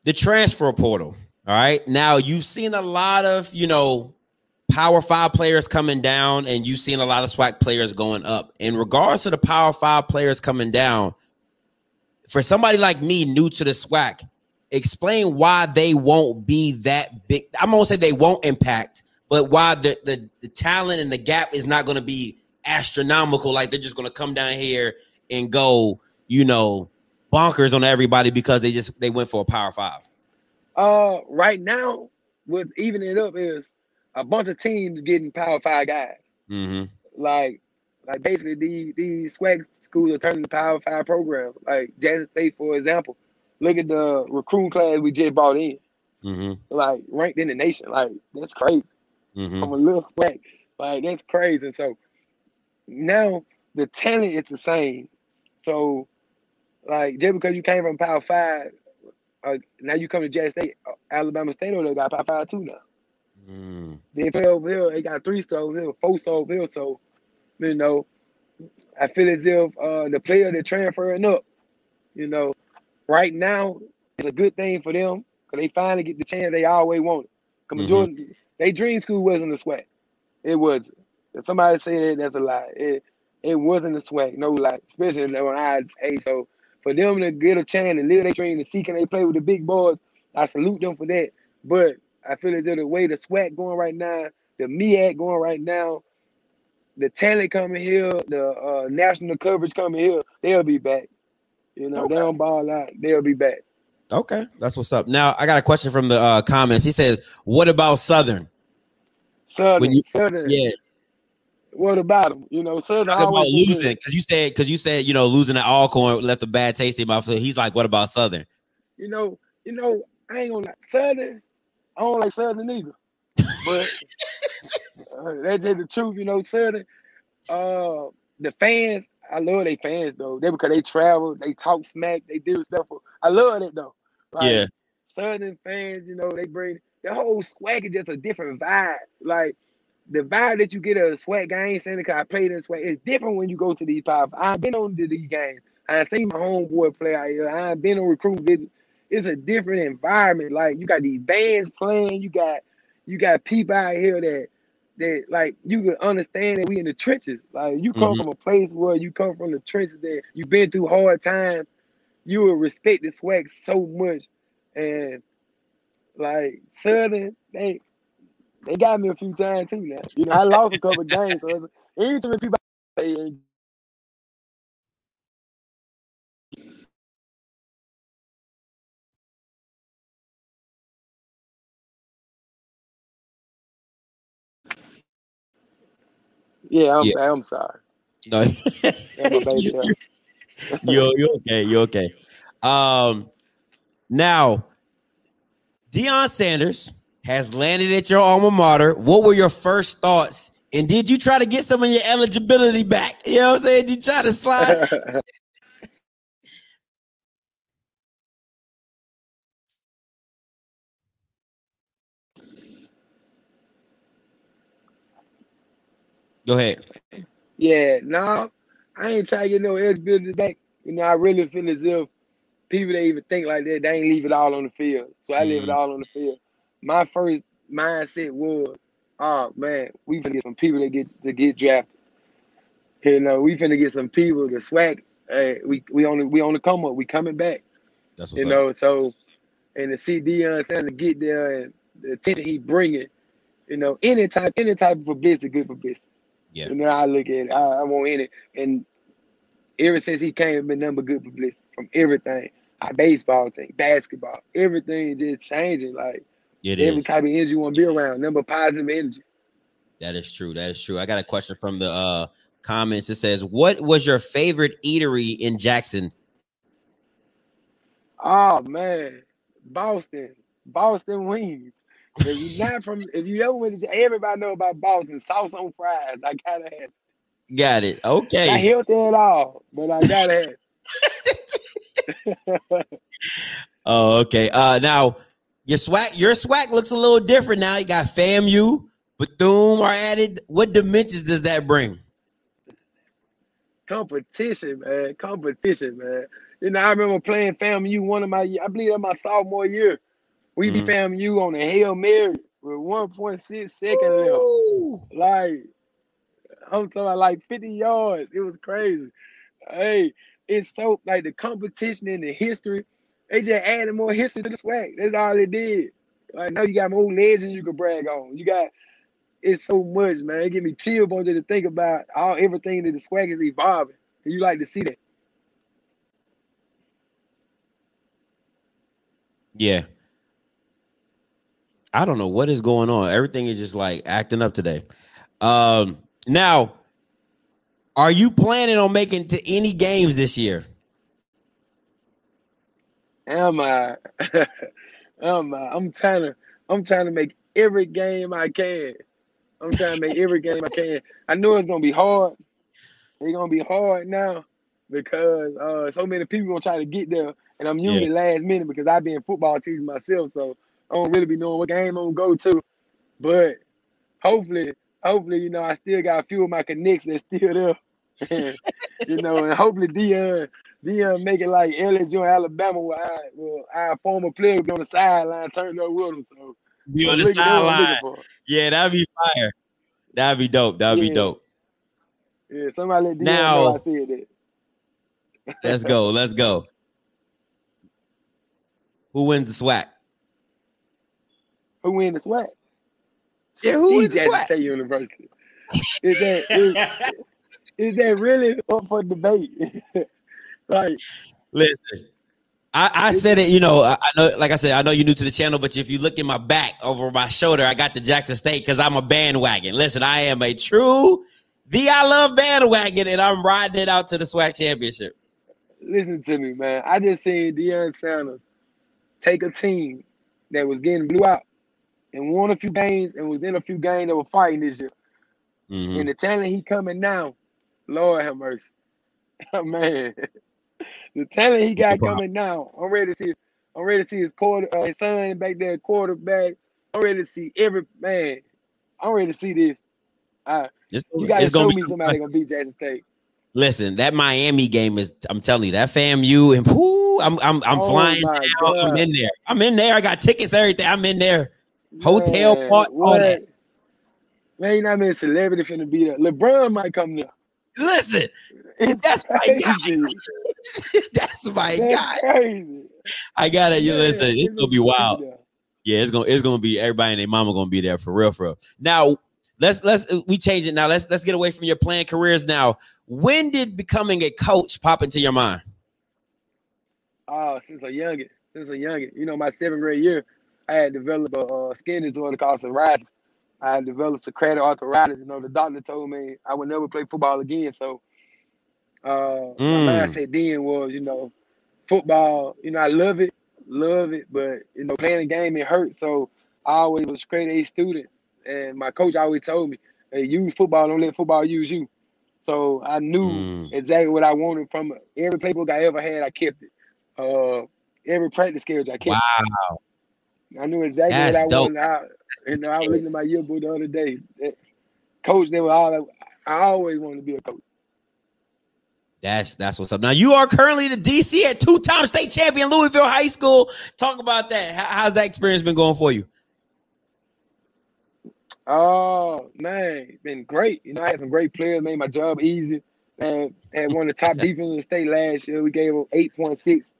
The transfer portal. All right. Now you've seen a lot of, you know, power five players coming down and you've seen a lot of SWAC players going up. In regards to the power five players coming down, for somebody like me new to the SWAC, explain why they won't be that big. I'm gonna say they won't impact, but why the the, the talent and the gap is not gonna be astronomical. Like they're just gonna come down here and go, you know, bonkers on everybody because they just they went for a power five. Uh, right now, with evening it up is a bunch of teams getting power five guys. Mm-hmm. Like, like basically these these SWAC schools are turning to power five programs. Like Jackson State, for example. Look at the recruiting class we just brought in. Mm-hmm. Like ranked in the nation. Like that's crazy. Mm-hmm. From a little SWAC, Like that's crazy. And so now the talent is the same. So like just because you came from Power Five, uh, now you come to Jackson State, uh, Alabama State over there got Power Five too now. Mm. They play over here, they got three stars over here, four stars over here. So, you know, I feel as if uh, the player they're transferring up, you know, right now it's a good thing for them because they finally get the chance they always wanted. Because Mhm. majority, they dream school wasn't a SWAC. It wasn't. If somebody say that, that's a lie. It it wasn't a SWAC, no lie. Especially when I hey, so for them to get a chance to live their dream to see can they play with the big boys, I salute them for that. But I feel as if the way the SWAC going right now, the MEAC going right now, the talent coming here, the uh, national coverage coming here, they'll be back. You know, Okay. they don't ball out, they'll be back. Okay, that's what's up. Now I got a question from the uh, comments. He says, "What about Southern?" Southern, you- Southern, Yeah, what about him? You know, Southern talk about always been good. losing because you said because you said you know losing at Alcorn left a bad taste in my mouth. So he's like, "What about Southern?" You know, you know, I ain't gonna lie. Southern, I don't like Southern either. But [LAUGHS] uh, that's just the truth, you know, Southern. Uh the fans, I love they fans though. They because they travel, they talk smack, they do stuff. For, I love it though. Like, Yeah. Southern fans, you know, they bring the whole SWAC is just a different vibe. Like the vibe that you get at a SWAC game, saying it 'cause I played in SWAC. It's different when you go to these pop. I've been on to these games. I've seen my homeboy play out here. I've been on recruit visit. It's a different environment. Like you got these bands playing. You got you got people out here that that like you can understand that we in the trenches. Like you come Mhm. from a place where you come from the trenches that you've been through hard times. You will respect the SWAC so much, and like Southern, they they got me a few times too. Now you know I [LAUGHS] lost a couple games, so anything people say Yeah, I'm, Yeah. I'm sorry. No, [LAUGHS] you, girl. you, you okay? You're okay? Um, now Deion Sanders has landed at your alma mater. What were your first thoughts? And did you try to get some of your eligibility back? You know what I'm saying? Did you try to slide? [LAUGHS] Go ahead. yeah, no, I ain't trying to get no eligibility back. You know, I really feel as if people that even think like that, they ain't leave it all on the field. So I leave it Mhm. all on the field. My first mindset was, oh man, we finna get some people that get to get drafted. You know, we finna get some people to SWAC. Hey, we we on the we on the come up. We coming back. That's you know. So, and to see Deion Sanders get there and the attention he bringing, you know, any type any type of publicity, good publicity. Yeah. You know, I look at it. I, I want any and ever since he came, been number good publicity from everything. Our baseball team, basketball, everything just changing. Like It every is. type of energy you want to be around, number positive energy. That is true. That is true. I got a question from the uh comments. It says, "What was your favorite eatery in Jackson?" Oh man, Boston, Boston wings. If you [LAUGHS] not from, if you ever went to, everybody know about Boston sauce on fries. I gotta have. it. Got it. Okay. Not healthy at all, but I gotta have. it. [LAUGHS] [LAUGHS] Oh, okay. Uh, now your SWAC, your SWAC looks a little different now. You got FAMU, Bethune are added. What dimensions does that bring? competition, man. Competition, man. You know, I remember playing FAMU one of my, I believe that my sophomore year. We be Mhm. FAMU on a Hail Mary. with 1.6 seconds left. Like I'm talking about like 50 yards. It was crazy. Hey, it's so like the competition in the history. They just added more history to the SWAC. That's all it did. Like now you got more legends you can brag on. You got it's so much, man. It give me chill bones to think about all everything that the SWAC is evolving. And you like to see that. Yeah. I don't know what is going on. Everything is just like acting up today. Um now are you planning on making to any games this year? Am I? [LAUGHS] Am I? I'm trying to I'm trying to make every game I can. I'm trying to make every game I can. I know it's gonna be hard. It's gonna be hard now because uh, so many people gonna try to get there, and I'm usually yeah. last minute because I've been football season myself, so I don't really be knowing what game I'm gonna go to. But hopefully, hopefully, you know, I still got a few of my connects that's still there. [LAUGHS] you know, and hopefully Deion, Deion make it like LSU and Alabama where I well, our former player be on the sideline turning up with them. So be on the sideline. Yeah, that'd be fire. That'd be dope. That'd yeah. be dope. Yeah, somebody let Deion now, know I said that. let's go. Let's go. Who wins the SWAC? Who wins the SWAC? Yeah, who wins the SWAC? State University. Is that is, is that really up for debate? [LAUGHS] like, listen, I, I said it, you know, I, I, know, like I said, I know you're new to the channel, but if you look in my back over my shoulder, I got the Jackson State because I'm a bandwagon. Listen, I am a true the I love bandwagon, and I'm riding it out to the SWAC championship. Listen to me, man. I just seen Deion Sanders take a team that was getting blew out and won a few games and was in a few games that were fighting this year. Mm-hmm. And the talent he coming now, Lord have mercy. [LAUGHS] man the talent he got coming now. I'm ready to see. I'm ready to see his quarter, uh, his son back there, quarterback. I'm ready to see every man. I'm ready to see this. Uh, you got to show me somebody gonna beat Jackson State. Listen, that Miami game is. I'm telling you, that FAMU and whoo, I'm I'm I'm oh flying down. God. I'm in there. I'm in there. I got tickets, everything. I'm in there. Hotel, man, part, all that. Man, you not many celebrity finna be there. LeBron might come there. Listen, [LAUGHS] that's my guy. [LAUGHS] that's my that's guy. Crazy. I got it. You listen, it's gonna be wild. Yeah, it's gonna it's gonna be everybody and their mama gonna be there for real, for real. Now let's let's we change it now. Let's let's get away from your playing careers now. When did becoming a coach pop into your mind? Oh, since a youngin, since a youngin. You know, my seventh grade year, I had developed a uh, skin disorder called psoriasis. I had developed psoriatic arthritis. You know, the doctor told me I would never play football again. So uh mm. my mindset then was, you know, football, you know, I love it, love it, but you know, playing the game it hurts. So I always was a straight A student. And my coach always told me, hey, use football, don't let football use you. So I knew mm. exactly what I wanted from every playbook I ever had, I kept it. Uh every practice schedule I kept wow. It. I knew exactly That's what I dope. wanted. I, you know, I was looking at my yearbook the other day. Coach, they were all I always wanted to be a coach. That's that's what's up. Now you are currently the DC at two-time state champion Louisville High School. Talk about that. how's that experience been going for you? Oh man, been great. You know, I had some great players, made my job easy. And had one of the top [LAUGHS] defenses in the state last year. We gave them 8.6,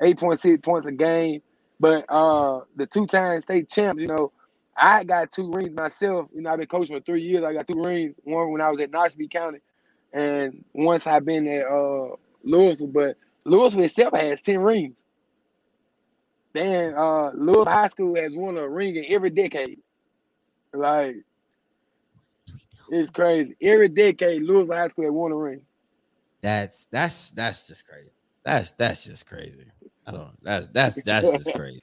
8.6 points a game. But uh the two-time state champs, you know, I got two rings myself. You know, I've been coaching for three years. I got two rings. One when I was at Noxubee County, and once I've been at uh, Louisville, but Louisville itself has 10 rings. Then uh, Louisville High School has won a ring in every decade. Like, it's crazy. Every decade, Louisville High School has won a ring. That's that's that's just crazy. That's that's just crazy. I don't. That's that's that's just [LAUGHS] crazy.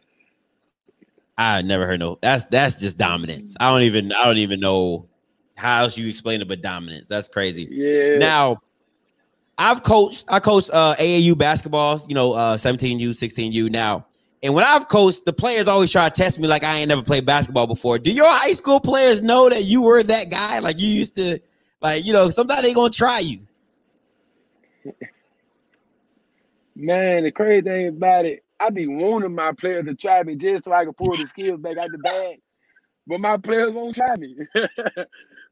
I never heard no. That's that's just dominance. I don't even. I don't even know how else you explain it but dominance. That's crazy. Yeah. Now, I've coached. I coached uh, AAU basketball. You know, uh, 17U, 16U. Now, and when I've coached, the players always try to test me like I ain't never played basketball before. Do your high school players know that you were that guy? Like you used to, like you know, sometimes they gonna try you. Man, the crazy thing about it, I be wanting my players to try me just so I can pull the skills back out the bag. but my players won't try me. [LAUGHS]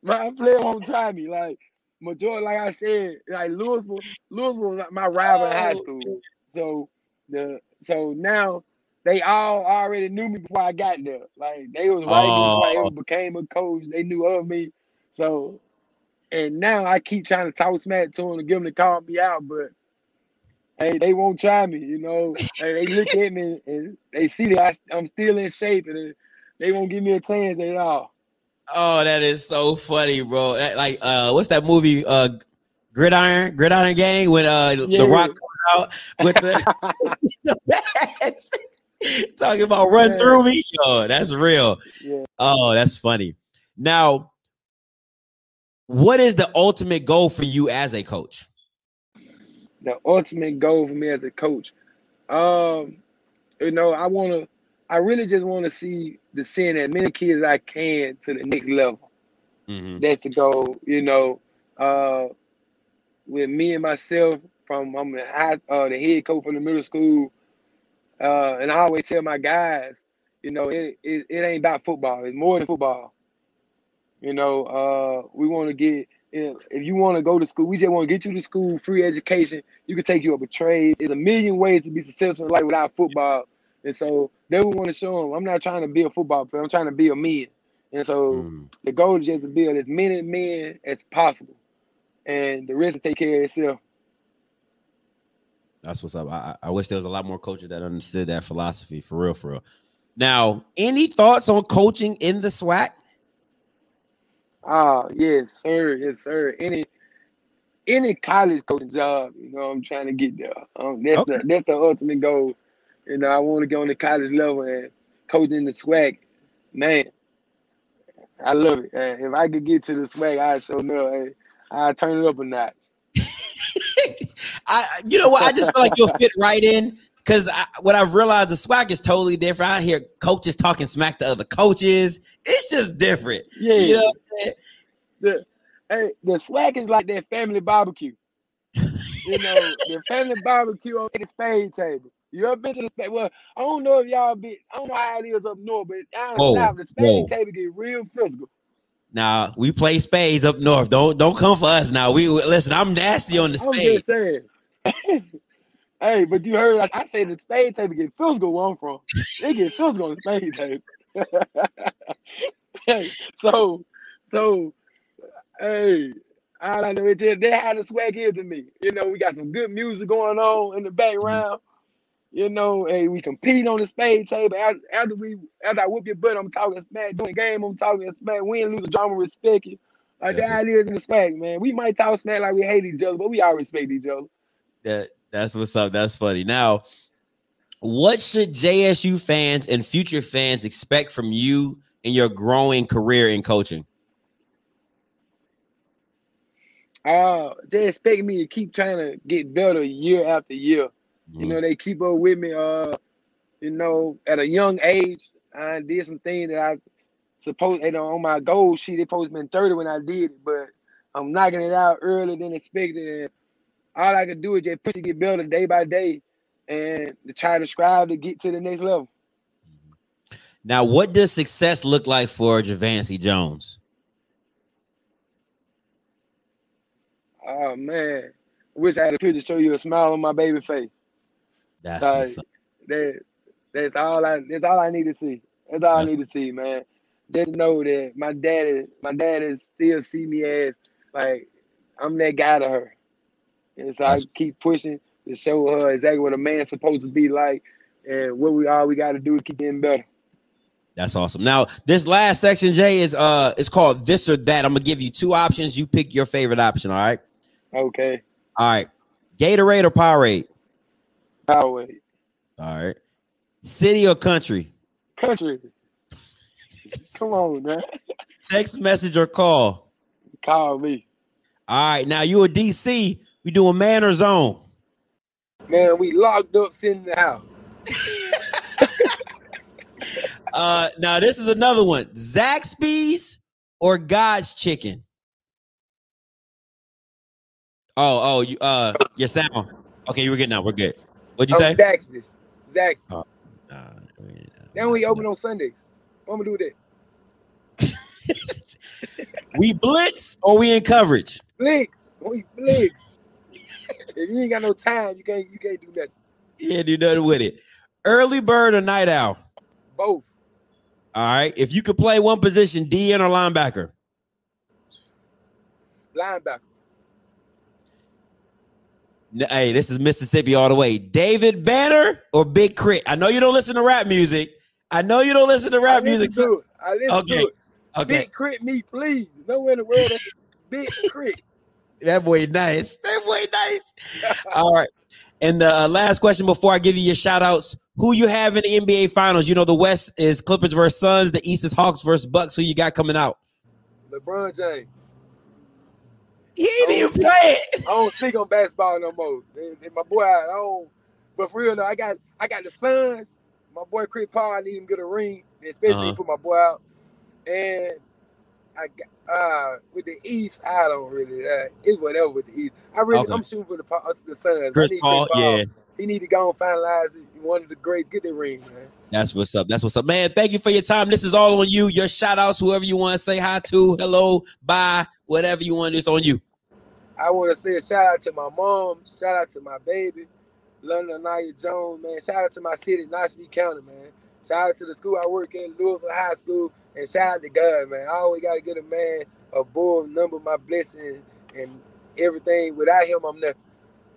my players won't try me. Like majority, like I said, like Louisville, Louisville was my rival in high school. So the so now they all already knew me before I got there. Like they was right Oh. ever became a coach. They knew of me. So and now I keep trying to talk smack to them to get them to call me out, but hey, they won't try me, you know. Hey, they look at me and they see that I, I'm still in shape and they won't give me a chance at all. Oh, that is so funny, bro. That- like, uh, what's that movie? Uh, Gridiron, Gridiron Gang, when uh Yeah. the Rock comes out with the, the bats, [LAUGHS] [LAUGHS] talking about run Yeah. through me. Yo, that's real. Yeah. Oh, that's funny. Now, what is the ultimate goal for you as a coach? the ultimate goal for me as a coach. Um, you know, I want to, I really just want to see the send as many kids as I can to the next level. Mhm. That's the goal. You know, uh, with me and myself, from I'm the high, uh, the head coach from the middle school, uh, and I always tell my guys, you know, it, it it ain't about football. It's more than football. You know, uh, we want to get if, if you want to go to school, we just want to get you to school, free education. You can take you up a trade. There's a million ways to be successful in life without football. And so they we want to show them I'm not trying to be a football player. I'm trying to be a man. And so Mm. the goal is just to build as many men as possible. And the rest will take care of itself. That's what's up. I, I wish there was a lot more coaches that understood that philosophy for real, for real. Now, any thoughts on coaching in the SWAC? Ah, yes, sir. Yes, sir. Any any college coaching job, you know, I'm trying to get there. Um, that's Okay. the that's the ultimate goal. You know, I want to go on the college level and coaching the SWAC. Man, I love it. And if I could get to the SWAC, I show know. Hey, I turn it up a notch. [LAUGHS] I, you know what? I just feel like you'll fit right in because what I've realized the SWAC is totally different. I hear coaches talking smack to other coaches. It's just different. Yeah. You know what I'm saying? the hey, the SWAC is like that family barbecue. you know, the family barbecue on the spade table. You ever been to the spade? Well, I don't know if y'all be. I don't know how it is up north, but down Whoa, south, the spade whoa. table get real physical. Now we play spades up north. Don't don't come for us now. We listen. I'm nasty on the I'm spade. [LAUGHS] hey, but you heard I, I say the spade table get physical where I'm from. They get physical on the spade table. [LAUGHS] hey, so so hey, all I know is they how the SWAC is to me. You know, we got some good music going on in the background. You know, hey, we compete on the spade table. After, after we after I whoop your butt, I'm talking smack. Doing game, I'm talking smack. Win, lose, or drama, respect you. Like That's that how in the SWAC, man. We might talk smack like we hate each other, but we all respect each other. That that's what's up. That's funny. Now, what should JSU fans and future fans expect from you in your growing career in coaching? Uh, they expect me to keep trying to get better year after year. You know, they keep up with me. Uh, you know, at a young age, I did some things that I supposed you know on my goal sheet. It supposed to been 30 when I did it, but I'm knocking it out earlier than expected. And all I can do is just push to get better day by day and to try to strive to get to the next level. Now, what does success look like for Javancy Jones? Oh man. Wish I had a picture to show you a smile on my baby face. That's Like, what's up. That that's all I that's all I need to see. That's all That's- I need to see, man. Just know that my daddy, my daddy still see me as like I'm that guy to her. And so I keep pushing to show her exactly what a man's supposed to be like and what we all we gotta do is keep getting better. That's awesome. Now, this last section, Jay, is uh it's called this or that. I'm gonna give you two options. You pick your favorite option, all right? Okay. All right. Gatorade or Powerade? Power All right. City or country? country. Come on, man. Text message or call? Call me. All right. Now you a DC. We doing man or zone? Man, we locked up sitting in the house. [LAUGHS] Uh now this is another one. Zaxby's or God's chicken? Oh, oh, you uh your sound. Okay, we're good now. We're good. What'd you Oh, say? Zaxby's. Zaxby's. Oh. Uh, I mean, They only open on Sundays. What I'm gonna do with that? [LAUGHS] we blitz or we in coverage? Blitz. We blitz. [LAUGHS] if you ain't got no time, you can't you can't do nothing. Yeah, do nothing with it. Early bird or night owl? Both. All right. If you could play one position, DB or linebacker? Linebacker. Hey, this is Mississippi all the way. David Banner or Big K.R.I.T.? I know you don't listen to rap music. I know you don't listen to rap music. to. I listen Okay. to it. okay, Big K.R.I.T. me, please. Nowhere in the world that's big crit. [LAUGHS] that boy nice. That boy nice. [LAUGHS] all right. And the uh, last question before I give you your shout outs. Who you have in the NBA finals? You know, the West is Clippers versus Suns, the East is Hawks versus Bucks. Who you got coming out? LeBron James. He Oh. even play it. I don't speak on basketball no more. They- they- my boy, I don't. But for real though, I got I got the Suns. My boy Chris Paul, I need him to get a ring, especially Uh-huh. put my boy out. And I got uh with the East, I don't really. Uh, it's whatever with the East. I really, Okay. I'm shooting for the uh, the Suns. I Chris Paul, yeah. He need to go and finalize it. One of the greats, get the ring, man. That's what's up. That's what's up, man. Thank you for your time. This is all on you. Your shout outs, whoever you want to say hi to, hello, bye, whatever you want to do, it's on you. I want to say a shout out to my mom, shout out to my baby, London Anaya Jones, man. Shout out to my city, Noxubee County, man. Shout out to the school I work in, Louisville High School, and shout out to God, man. I always got to get a man above number my blessing and everything. Without him, I'm nothing.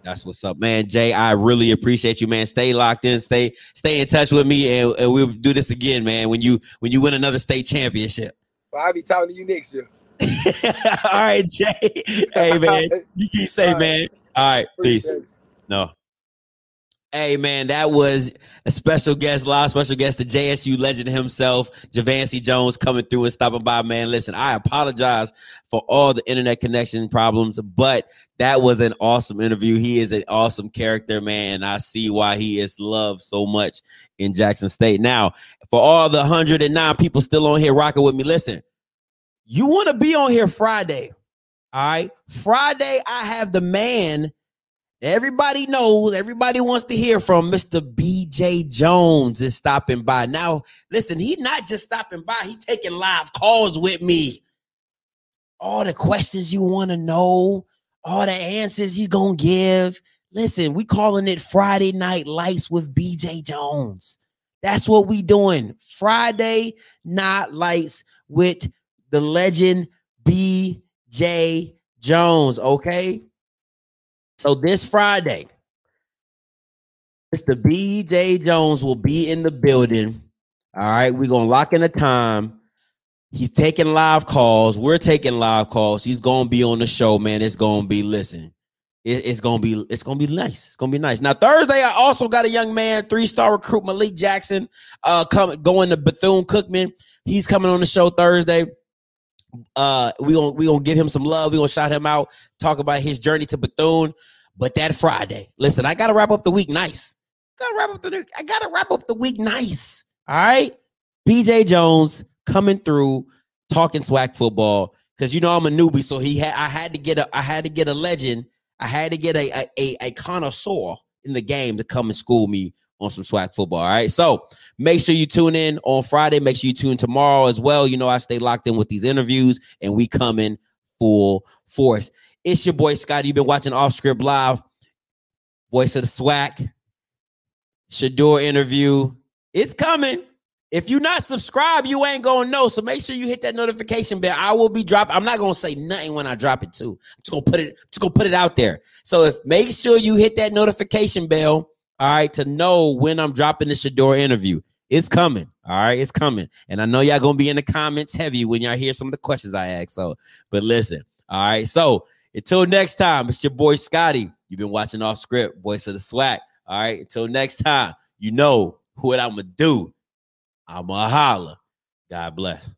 That's what's up, man. Jay, I really appreciate you, man. Stay locked in, stay stay in touch with me, and, and we'll do this again, man. When you when you win another state championship. But I'll be talking to you next year. [LAUGHS] all right, Jay. Hey, man. You keep safe, All man. All right, peace. It. No. Hey man, that was a special guest, live special guest, the JSU legend himself, Javancy Jones, coming through and stopping by. Man, listen, I apologize for all the internet connection problems, but that was an awesome interview. He is an awesome character, man. and I see why he is loved so much in Jackson State. Now, for all the 109 people still on here rocking with me, listen, you want to be on here Friday. All right. Friday, I have the man Everybody knows, everybody wants to hear from Mr. BJ Jones is stopping by. Now, listen, he not just stopping by, he taking live calls with me. All the questions you want to know, all the answers he gonna give. Listen, we calling it Friday Night Lights with BJ Jones. That's what we doing. Friday Night Lights with the legend BJ Jones, okay? So this Friday, Mr. BJ Jones will be in the building. All right, we're gonna lock in a time. He's taking live calls. We're taking live calls. He's gonna be on the show, man. It's gonna be listen. it- it's gonna be it's gonna be nice. It's gonna be nice. Now Thursday, I also got a young man, three star recruit Malik Jackson, uh, coming going to Bethune Cookman. He's coming on the show Thursday. Uh, we gonna we gonna give him some love. We gonna shout him out. Talk about his journey to Bethune. But that Friday, listen, I gotta wrap up the week nice. Gotta wrap up the I gotta wrap up the week nice. All right. BJ Jones coming through talking SWAC football. Cause you know I'm a newbie, so he had I had to get a I had to get a legend. I had to get a a, a, a connoisseur in the game to come and school me on some SWAC football. All right. So make sure you tune in on Friday. Make sure you tune tomorrow as well. You know, I stay locked in with these interviews and we come in full force. It's your boy Scotty. You've been watching Off Script Live. Voice of the SWAC. Shedeur interview. It's coming. If you're not subscribed, you ain't gonna know. So make sure you hit that notification bell. I will be dropping. I'm not gonna say nothing when I drop it too. I'm just gonna put it, just gonna put it out there. So if make sure you hit that notification bell, all right, to know when I'm dropping the Shedeur interview. It's coming. All right, it's coming. And I know y'all gonna be in the comments heavy when y'all hear some of the questions I ask. So, but listen, all right. So until next time, it's your boy Scotty. You've been watching off script, voice of the SWAC. All right. Until next time, you know what I'm gonna do. I'm gonna holler. God bless.